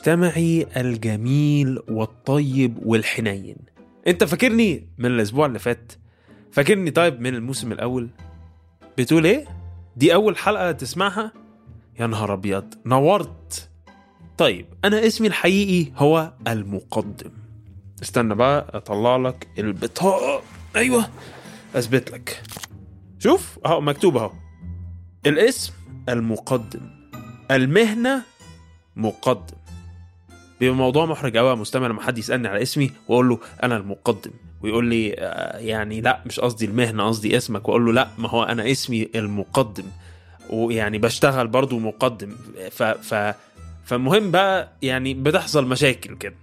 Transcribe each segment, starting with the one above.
مستمعي الجميل والطيب والحنين. انت فاكرني من الأسبوع اللي فات؟ فاكرني طيب من الموسم الأول؟ بتقول إيه؟ دي أول حلقة تسمعها؟ يا نهار أبيض نورت. طيب أنا اسمي الحقيقي هو المقدم. استنى بقى أطلع لك البطاقه أيوه أثبت لك. شوف أهو مكتوب أهو. الاسم المقدم. المهنة مقدم. بيبقى موضوع محرج قوي يا مستمع لما حد يسألني على اسمي واقول له أنا المقدم. ويقول لي آه، يعني لا مش قصدي المهنة قصدي اسمك. واقول له لا ما هو أنا اسمي المقدم. ويعني بشتغل برضو مقدم. ف ف فالمهم بقى يعني بتحصل مشاكل كده.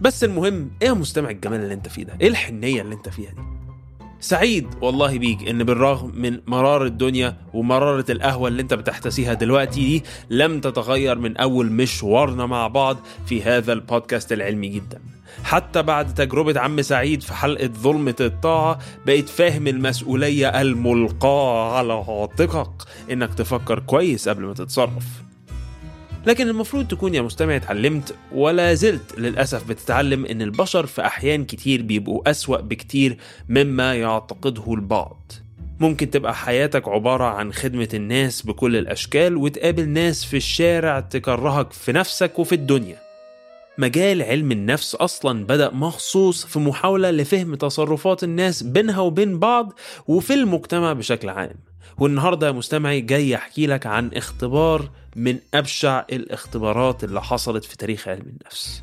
بس المهم إيه يا مستمع الجمال اللي أنت فيه ده؟ إيه الحنية اللي أنت فيها دي؟ سعيد والله بيك إن بالرغم من مرار الدنيا ومرارة القهوة اللي أنت بتحتسيها دلوقتي دي لم تتغير من أول مشوارنا مع بعض في هذا البودكاست العلمي جدا. حتى بعد تجربة عم سعيد في حلقة ظلمة الطاعة بقيت فاهم المسؤولية الملقاة على عاتقك إنك تفكر كويس قبل ما تتصرف. لكن المفروض تكون يا مستمع اتعلمت ولا زلت للأسف بتتعلم إن البشر في أحيان كتير بيبقوا أسوأ بكتير مما يعتقده البعض. ممكن تبقى حياتك عبارة عن خدمة الناس بكل الأشكال وتقابل ناس في الشارع تكرهك في نفسك وفي الدنيا. مجال علم النفس أصلا بدأ مخصوص في محاولة لفهم تصرفات الناس بينها وبين بعض وفي المجتمع بشكل عام. والنهاردة يا مستمعي جاي أحكي لك عن اختبار من أبشع الاختبارات اللي حصلت في تاريخ علم النفس.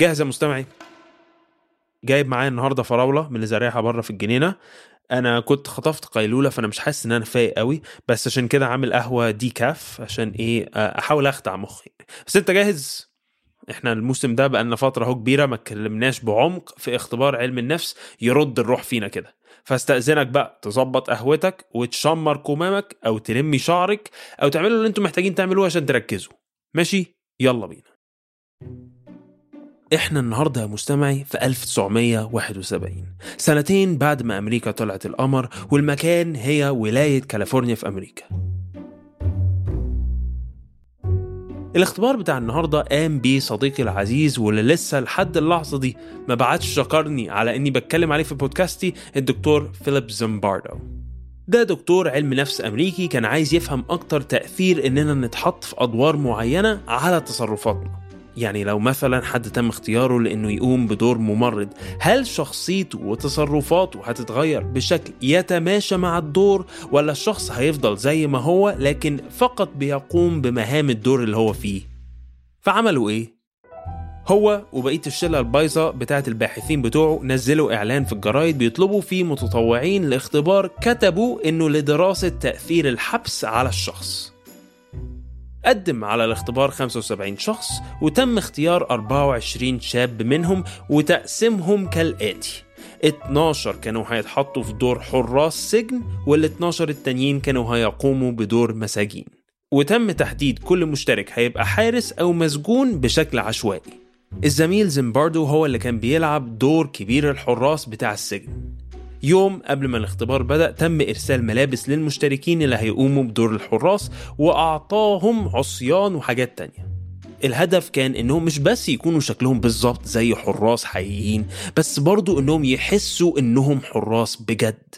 جاهز يا مستمعي؟ جايب معايا النهارده فراولة من اللي زارعها بره في الجنينة. أنا كنت خطفت قيلولة فأنا مش حاسس إن أنا فايق قوي بس عشان كده عامل قهوة دي كاف عشان إيه أحاول أخدع مخي. بس أنت جاهز؟ إحنا الموسم ده بقالنا فترة أهو كبيرة ما اتكلمناش بعمق في اختبار علم النفس يرد الروح فينا كده. فاستأذنك بقى تظبط قهوتك وتشمر كمامك أو تلمي شعرك أو تعملوا اللي أنتم محتاجين تعملوه عشان تركزوا. ماشي؟ يلا بينا. إحنا النهارده يا مستمعي في 1971 سنتين بعد ما أمريكا طلعت القمر والمكان هي ولاية كاليفورنيا في أمريكا. الاختبار بتاع النهارده قام بيه صديقي العزيز واللي لسه لحد اللحظة دي ما بعتش شكرني على إني بتكلم عليه في بودكاستي الدكتور فيليب زمباردو ده دكتور علم نفس أمريكي كان عايز يفهم أكتر تأثير إننا نتحط في أدوار معينة على تصرفاتنا. يعني لو مثلا حد تم اختياره لإنه يقوم بدور ممرض هل شخصيته وتصرفاته هتتغير بشكل يتماشى مع الدور ولا الشخص هيفضل زي ما هو لكن فقط بيقوم بمهام الدور اللي هو فيه؟ فعملوا إيه؟ هو وبقية الشلة البايظة بتاعة الباحثين بتوعه نزلوا إعلان في الجرايد بيطلبوا فيه متطوعين لاختبار كتبوا إنه لدراسة تأثير الحبس على الشخص. قدم على الاختبار 75 شخص وتم اختيار 24 شاب منهم وتقسيمهم كالآتي. 12 كانوا هيتحطوا في دور حراس سجن وال 12 التانيين كانوا هيقوموا بدور مساجين. وتم تحديد كل مشترك هيبقى حارس أو مسجون بشكل عشوائي. الزميل زمباردو هو اللي كان بيلعب دور كبير الحراس بتاع السجن. يوم قبل ما الاختبار بدأ تم إرسال ملابس للمشتركين اللي هيقوموا بدور الحراس وأعطاهم عصيان وحاجات تانية. الهدف كان إنهم مش بس يكونوا شكلهم بالظبط زي حراس حقيقيين بس برضو إنهم يحسوا إنهم حراس بجد.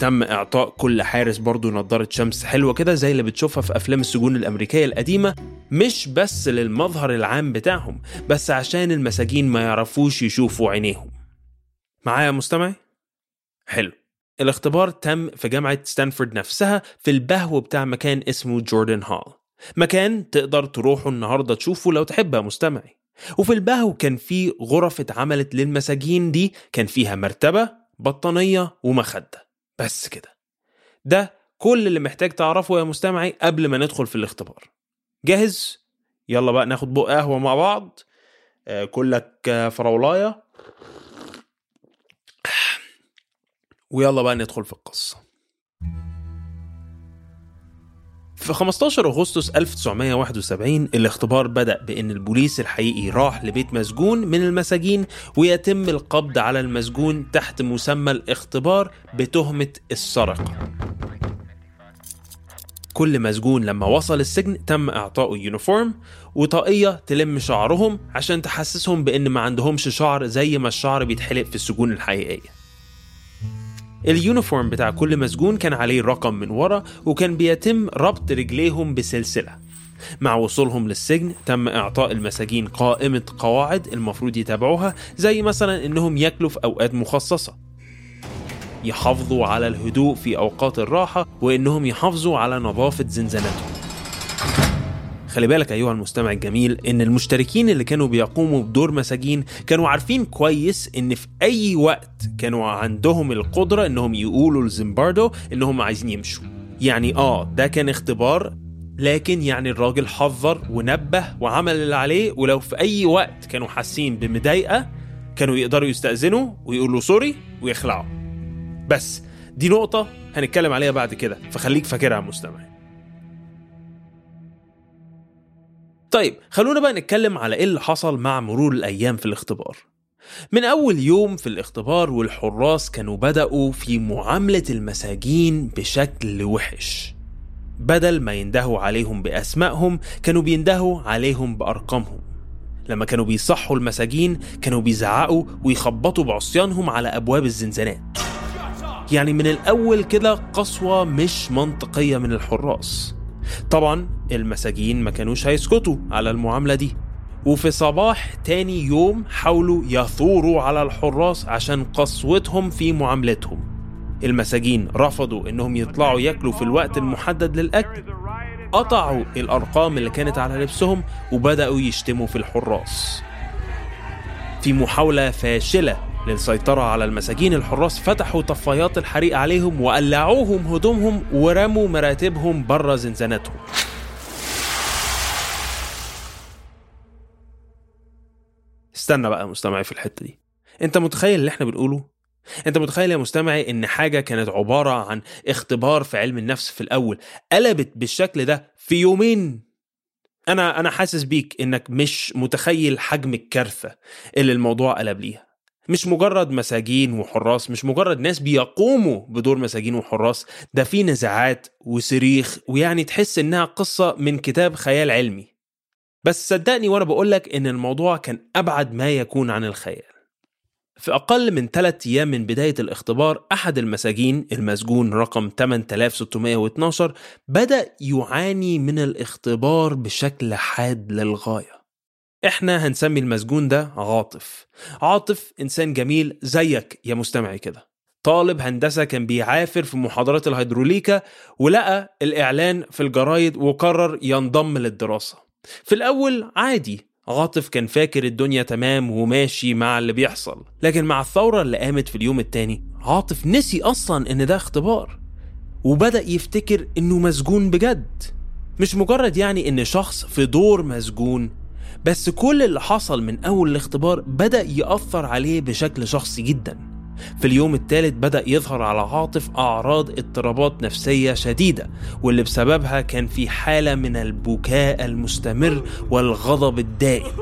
تم إعطاء كل حارس برضو نظارة شمس حلوة كده زي اللي بتشوفها في أفلام السجون الأمريكية القديمة مش بس للمظهر العام بتاعهم بس عشان المساجين ما يعرفوش يشوفوا عينيهم. معايا مستمعي؟ حلو. الاختبار تم في جامعة ستانفورد نفسها في البهو بتاع مكان اسمه جوردن هال. مكان تقدر تروحه النهاردة تشوفه لو تحب يا مستمعي. وفي البهو كان في غرف اتعملت للمساجين دي كان فيها مرتبة بطانية ومخدة. بس كده. ده كل اللي محتاج تعرفه يا مستمعي قبل ما ندخل في الاختبار. جاهز؟ يلا بقى ناخد بق قهوة مع بعض. آه، كلك آه، فراولاية. ويلا بقى ندخل في القصة. في 15 أغسطس 1971 الاختبار بدأ بأن البوليس الحقيقي راح لبيت مسجون من المساجين ويتم القبض على المسجون تحت مسمى الاختبار بتهمة السرقة. كل مسجون لما وصل السجن تم إعطائه uniform وطاقية تلم شعرهم عشان تحسسهم بأن ما عندهمش شعر زي ما الشعر بيتحلق في السجون الحقيقية. اليونيفورم بتاع كل مسجون كان عليه رقم من ورا وكان بيتم ربط رجليهم بسلسلة. مع وصولهم للسجن تم إعطاء المساجين قائمة قواعد المفروض يتابعوها زي مثلا إنهم ياكلوا في أوقات مخصصة. يحافظوا على الهدوء في أوقات الراحة وإنهم يحافظوا على نظافة زنزانتهم. خلي بالك أيها المستمع الجميل إن المشتركين اللي كانوا بيقوموا بدور مساجين كانوا عارفين كويس إن في أي وقت كانوا عندهم القدرة إنهم يقولوا لزيمباردو إنهم عايزين يمشوا. يعني آه ده كان اختبار لكن يعني الراجل حذر ونبه وعمل اللي عليه ولو في أي وقت كانوا حاسين بمضايقة كانوا يقدروا يستأذنوا ويقولوا سوري ويخلعوا بس دي نقطة هنتكلم عليها بعد كده فخليك فاكرها يا طيب خلونا بقى نتكلم على إيه اللي حصل مع مرور الأيام في الاختبار. من أول يوم في الاختبار والحراس كانوا بدأوا في معاملة المساجين بشكل وحش. بدل ما يندهوا عليهم بأسمائهم كانوا بيندهوا عليهم بأرقامهم. لما كانوا بيصحوا المساجين كانوا بيزعقوا ويخبطوا بعصيانهم على أبواب الزنزانات. يعني من الأول كده قسوة مش منطقية من الحراس. طبعا المساجين ما كانوش هيسكتوا على المعاملة دي. وفي صباح تاني يوم حاولوا يثوروا على الحراس عشان قسوتهم في معاملتهم. المساجين رفضوا إنهم يطلعوا ياكلوا في الوقت المحدد للأكل. قطعوا الأرقام اللي كانت على لبسهم وبدأوا يشتموا في الحراس. في محاولة فاشلة للسيطرة على المساجين الحراس فتحوا طفايات الحريق عليهم وقلعوهم هدومهم ورموا مراتبهم بره زنزانتهم استنى بقى مستمعي في الحتة دي. انت متخيل اللي إحنا بنقوله؟ انت متخيل يا مستمعي ان حاجة كانت عبارة عن اختبار في علم النفس في الأول قلبت بالشكل ده في يومين؟ أنا أنا حاسس بيك إنك مش متخيل حجم الكارثة اللي الموضوع قلب ليها. مش مجرد مساجين وحراس مش مجرد ناس بيقوموا بدور مساجين وحراس ده في نزاعات وصريخ ويعني تحس إنها قصة من كتاب خيال علمي. بس صدقني وأنا بقولك إن الموضوع كان أبعد ما يكون عن الخيال. في أقل من ثلاثة أيام من بداية الاختبار أحد المساجين المسجون رقم 8612 بدأ يعاني من الاختبار بشكل حاد للغاية. إحنا هنسمي المسجون ده عاطف. عاطف إنسان جميل زيك يا مستمعي كده. طالب هندسة كان بيعافر في محاضرات الهيدروليكا ولقى الإعلان في الجرايد وقرر ينضم للدراسة. في الأول عادي عاطف كان فاكر الدنيا تمام وماشي مع اللي بيحصل. لكن مع الثورة اللي قامت في اليوم التاني عاطف نسي أصلا إن ده اختبار. وبدأ يفتكر إنه مسجون بجد. مش مجرد يعني إن شخص في دور مسجون بس كل اللي حصل من أول الاختبار بدأ يأثر عليه بشكل شخصي جدا. في اليوم الثالث بدأ يظهر على عاطف أعراض اضطرابات نفسية شديدة واللي بسببها كان في حالة من البكاء المستمر والغضب الدائم.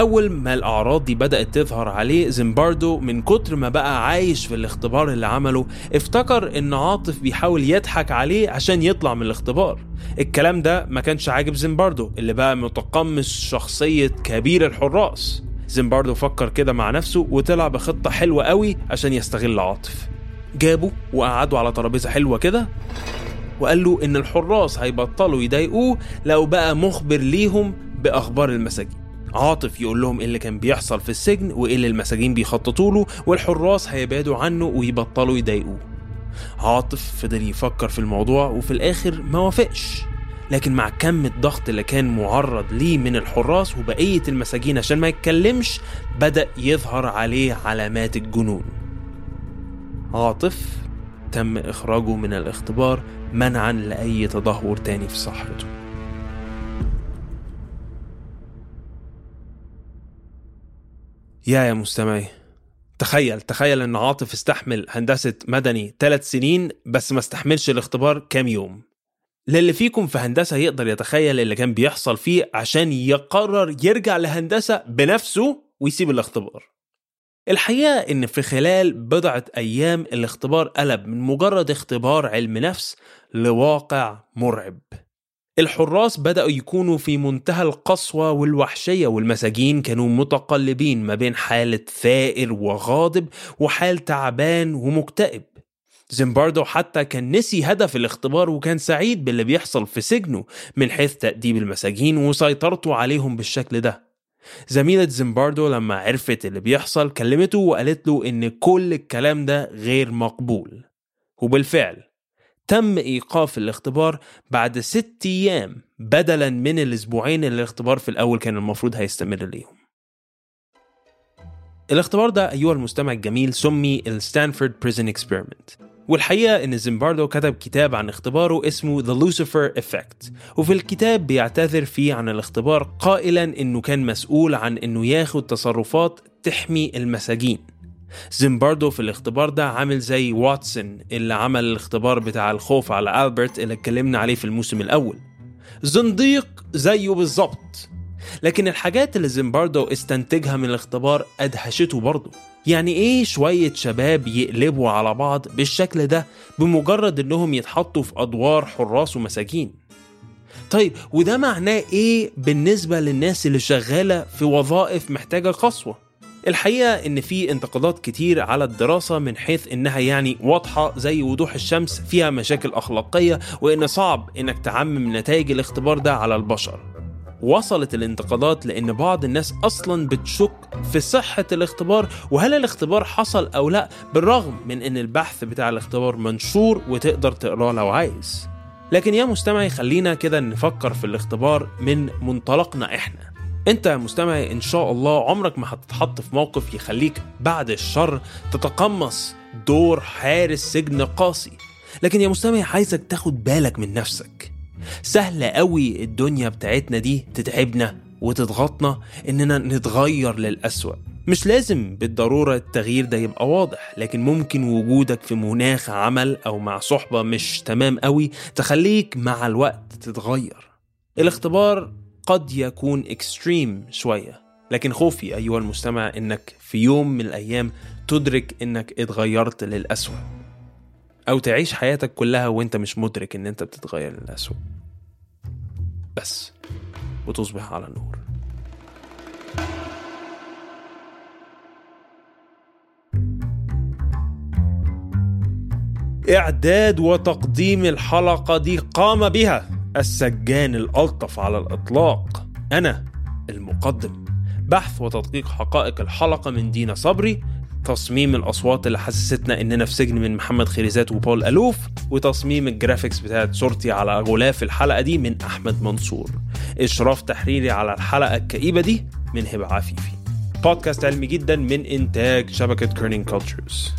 أول ما الأعراض دي بدأت تظهر عليه زيمباردو من كتر ما بقى عايش في الاختبار اللي عمله افتكر إن عاطف بيحاول يضحك عليه عشان يطلع من الاختبار. الكلام ده ما كانش عاجب زيمباردو اللي بقى متقمص شخصية كبير الحراس. زيمباردو فكر كده مع نفسه وطلع بخطة حلوة قوي عشان يستغل عاطف. جابه وقعدوا على ترابيزة حلوة كده وقال له إن الحراس هيبطلوا يضايقوه لو بقى مخبر ليهم بأخبار المساجين. عاطف يقول لهم إيه اللي كان بيحصل في السجن وإيه اللي المساجين بيخططوا له والحراس هيبعدوا عنه ويبطلوا يضايقوه. عاطف فضل يفكر في الموضوع وفي الآخر ما وافقش. لكن مع كم الضغط اللي كان معرض ليه من الحراس وبقية المساجين عشان ما يتكلمش بدأ يظهر عليه علامات الجنون. عاطف تم إخراجه من الاختبار منعا لأي تدهور تاني في صحته. يا يا مستمعي. تخيل تخيل إن عاطف استحمل هندسة مدني ثلاث سنين بس ما استحملش الاختبار كام يوم. للي فيكم في هندسة يقدر يتخيل اللي كان بيحصل فيه عشان يقرر يرجع لهندسة بنفسه ويسيب الاختبار. الحقيقة إن في خلال بضعة أيام الاختبار قلب من مجرد اختبار علم نفس لواقع مرعب. الحراس بدأوا يكونوا في منتهى القسوة والوحشية والمساجين كانوا متقلبين ما بين حالة ثائر وغاضب وحال تعبان ومكتئب. زيمباردو حتى كان نسي هدف الاختبار وكان سعيد باللي بيحصل في سجنه من حيث تأديب المساجين وسيطرته عليهم بالشكل ده. زميلة زيمباردو لما عرفت اللي بيحصل كلمته وقالت له إن كل الكلام ده غير مقبول. وبالفعل تم إيقاف الاختبار بعد ست أيام بدلا من الأسبوعين اللي الاختبار في الأول كان المفروض هيستمر ليهم. الاختبار ده أيها المستمع الجميل سمي ال Stanford Prison Experiment والحقيقة إن زيمباردو كتب كتاب عن اختباره اسمه The Lucifer Effect. وفي الكتاب بيعتذر فيه عن الاختبار قائلا إنه كان مسؤول عن إنه ياخد تصرفات تحمي المساجين. زيمباردو في الاختبار ده عامل زي واتسون اللي عمل الاختبار بتاع الخوف على ألبرت اللي اتكلمنا عليه في الموسم الأول. زنديق زيه بالظبط. لكن الحاجات اللي زيمباردو استنتجها من الاختبار أدهشته برضه. يعني إيه شوية شباب يقلبوا على بعض بالشكل ده بمجرد إنهم يتحطوا في أدوار حراس ومساجين؟ طيب وده معناه إيه بالنسبة للناس اللي شغالة في وظائف محتاجة قسوة؟ الحقيقة إن في انتقادات كتير على الدراسة من حيث إنها يعني واضحة زي وضوح الشمس فيها مشاكل أخلاقية وإن صعب إنك تعمم نتائج الاختبار ده على البشر. وصلت الانتقادات لإن بعض الناس أصلا بتشك في صحة الاختبار وهل الاختبار حصل أو لأ بالرغم من إن البحث بتاع الاختبار منشور وتقدر تقراه لو عايز. لكن يا مستمعي خلينا كده نفكر في الاختبار من منطلقنا إحنا. انت يا مستمعي إن شاء الله عمرك ما هتتحط في موقف يخليك بعد الشر تتقمص دور حارس سجن قاسي. لكن يا مستمعي عايزك تاخد بالك من نفسك. سهلة قوي الدنيا بتاعتنا دي تتعبنا وتضغطنا إننا نتغير للأسوأ. مش لازم بالضرورة التغيير ده يبقى واضح لكن ممكن وجودك في مناخ عمل أو مع صحبة مش تمام قوي تخليك مع الوقت تتغير. الاختبار قد يكون اكستريم شوية. لكن خوفي أيها المستمع إنك في يوم من الأيام تدرك إنك اتغيرت للأسوأ. أو تعيش حياتك كلها وإنت مش مدرك إن إنت بتتغير للأسوأ. بس وتصبح على نور إعداد وتقديم الحلقة دي قام بها. السجان الألطف على الإطلاق. أنا المقدم. بحث وتدقيق حقائق الحلقة من دينا صبري تصميم الأصوات اللي حسستنا إننا في سجن من محمد خيريزات وبول ألوف وتصميم ال graphics بتاعت صورتي على غلاف الحلقة دي من أحمد منصور. إشراف تحريري على الحلقة الكئيبة دي من هبة عفيفي. بودكاست علمي جدا من إنتاج شبكة كيرنينج كولتشرز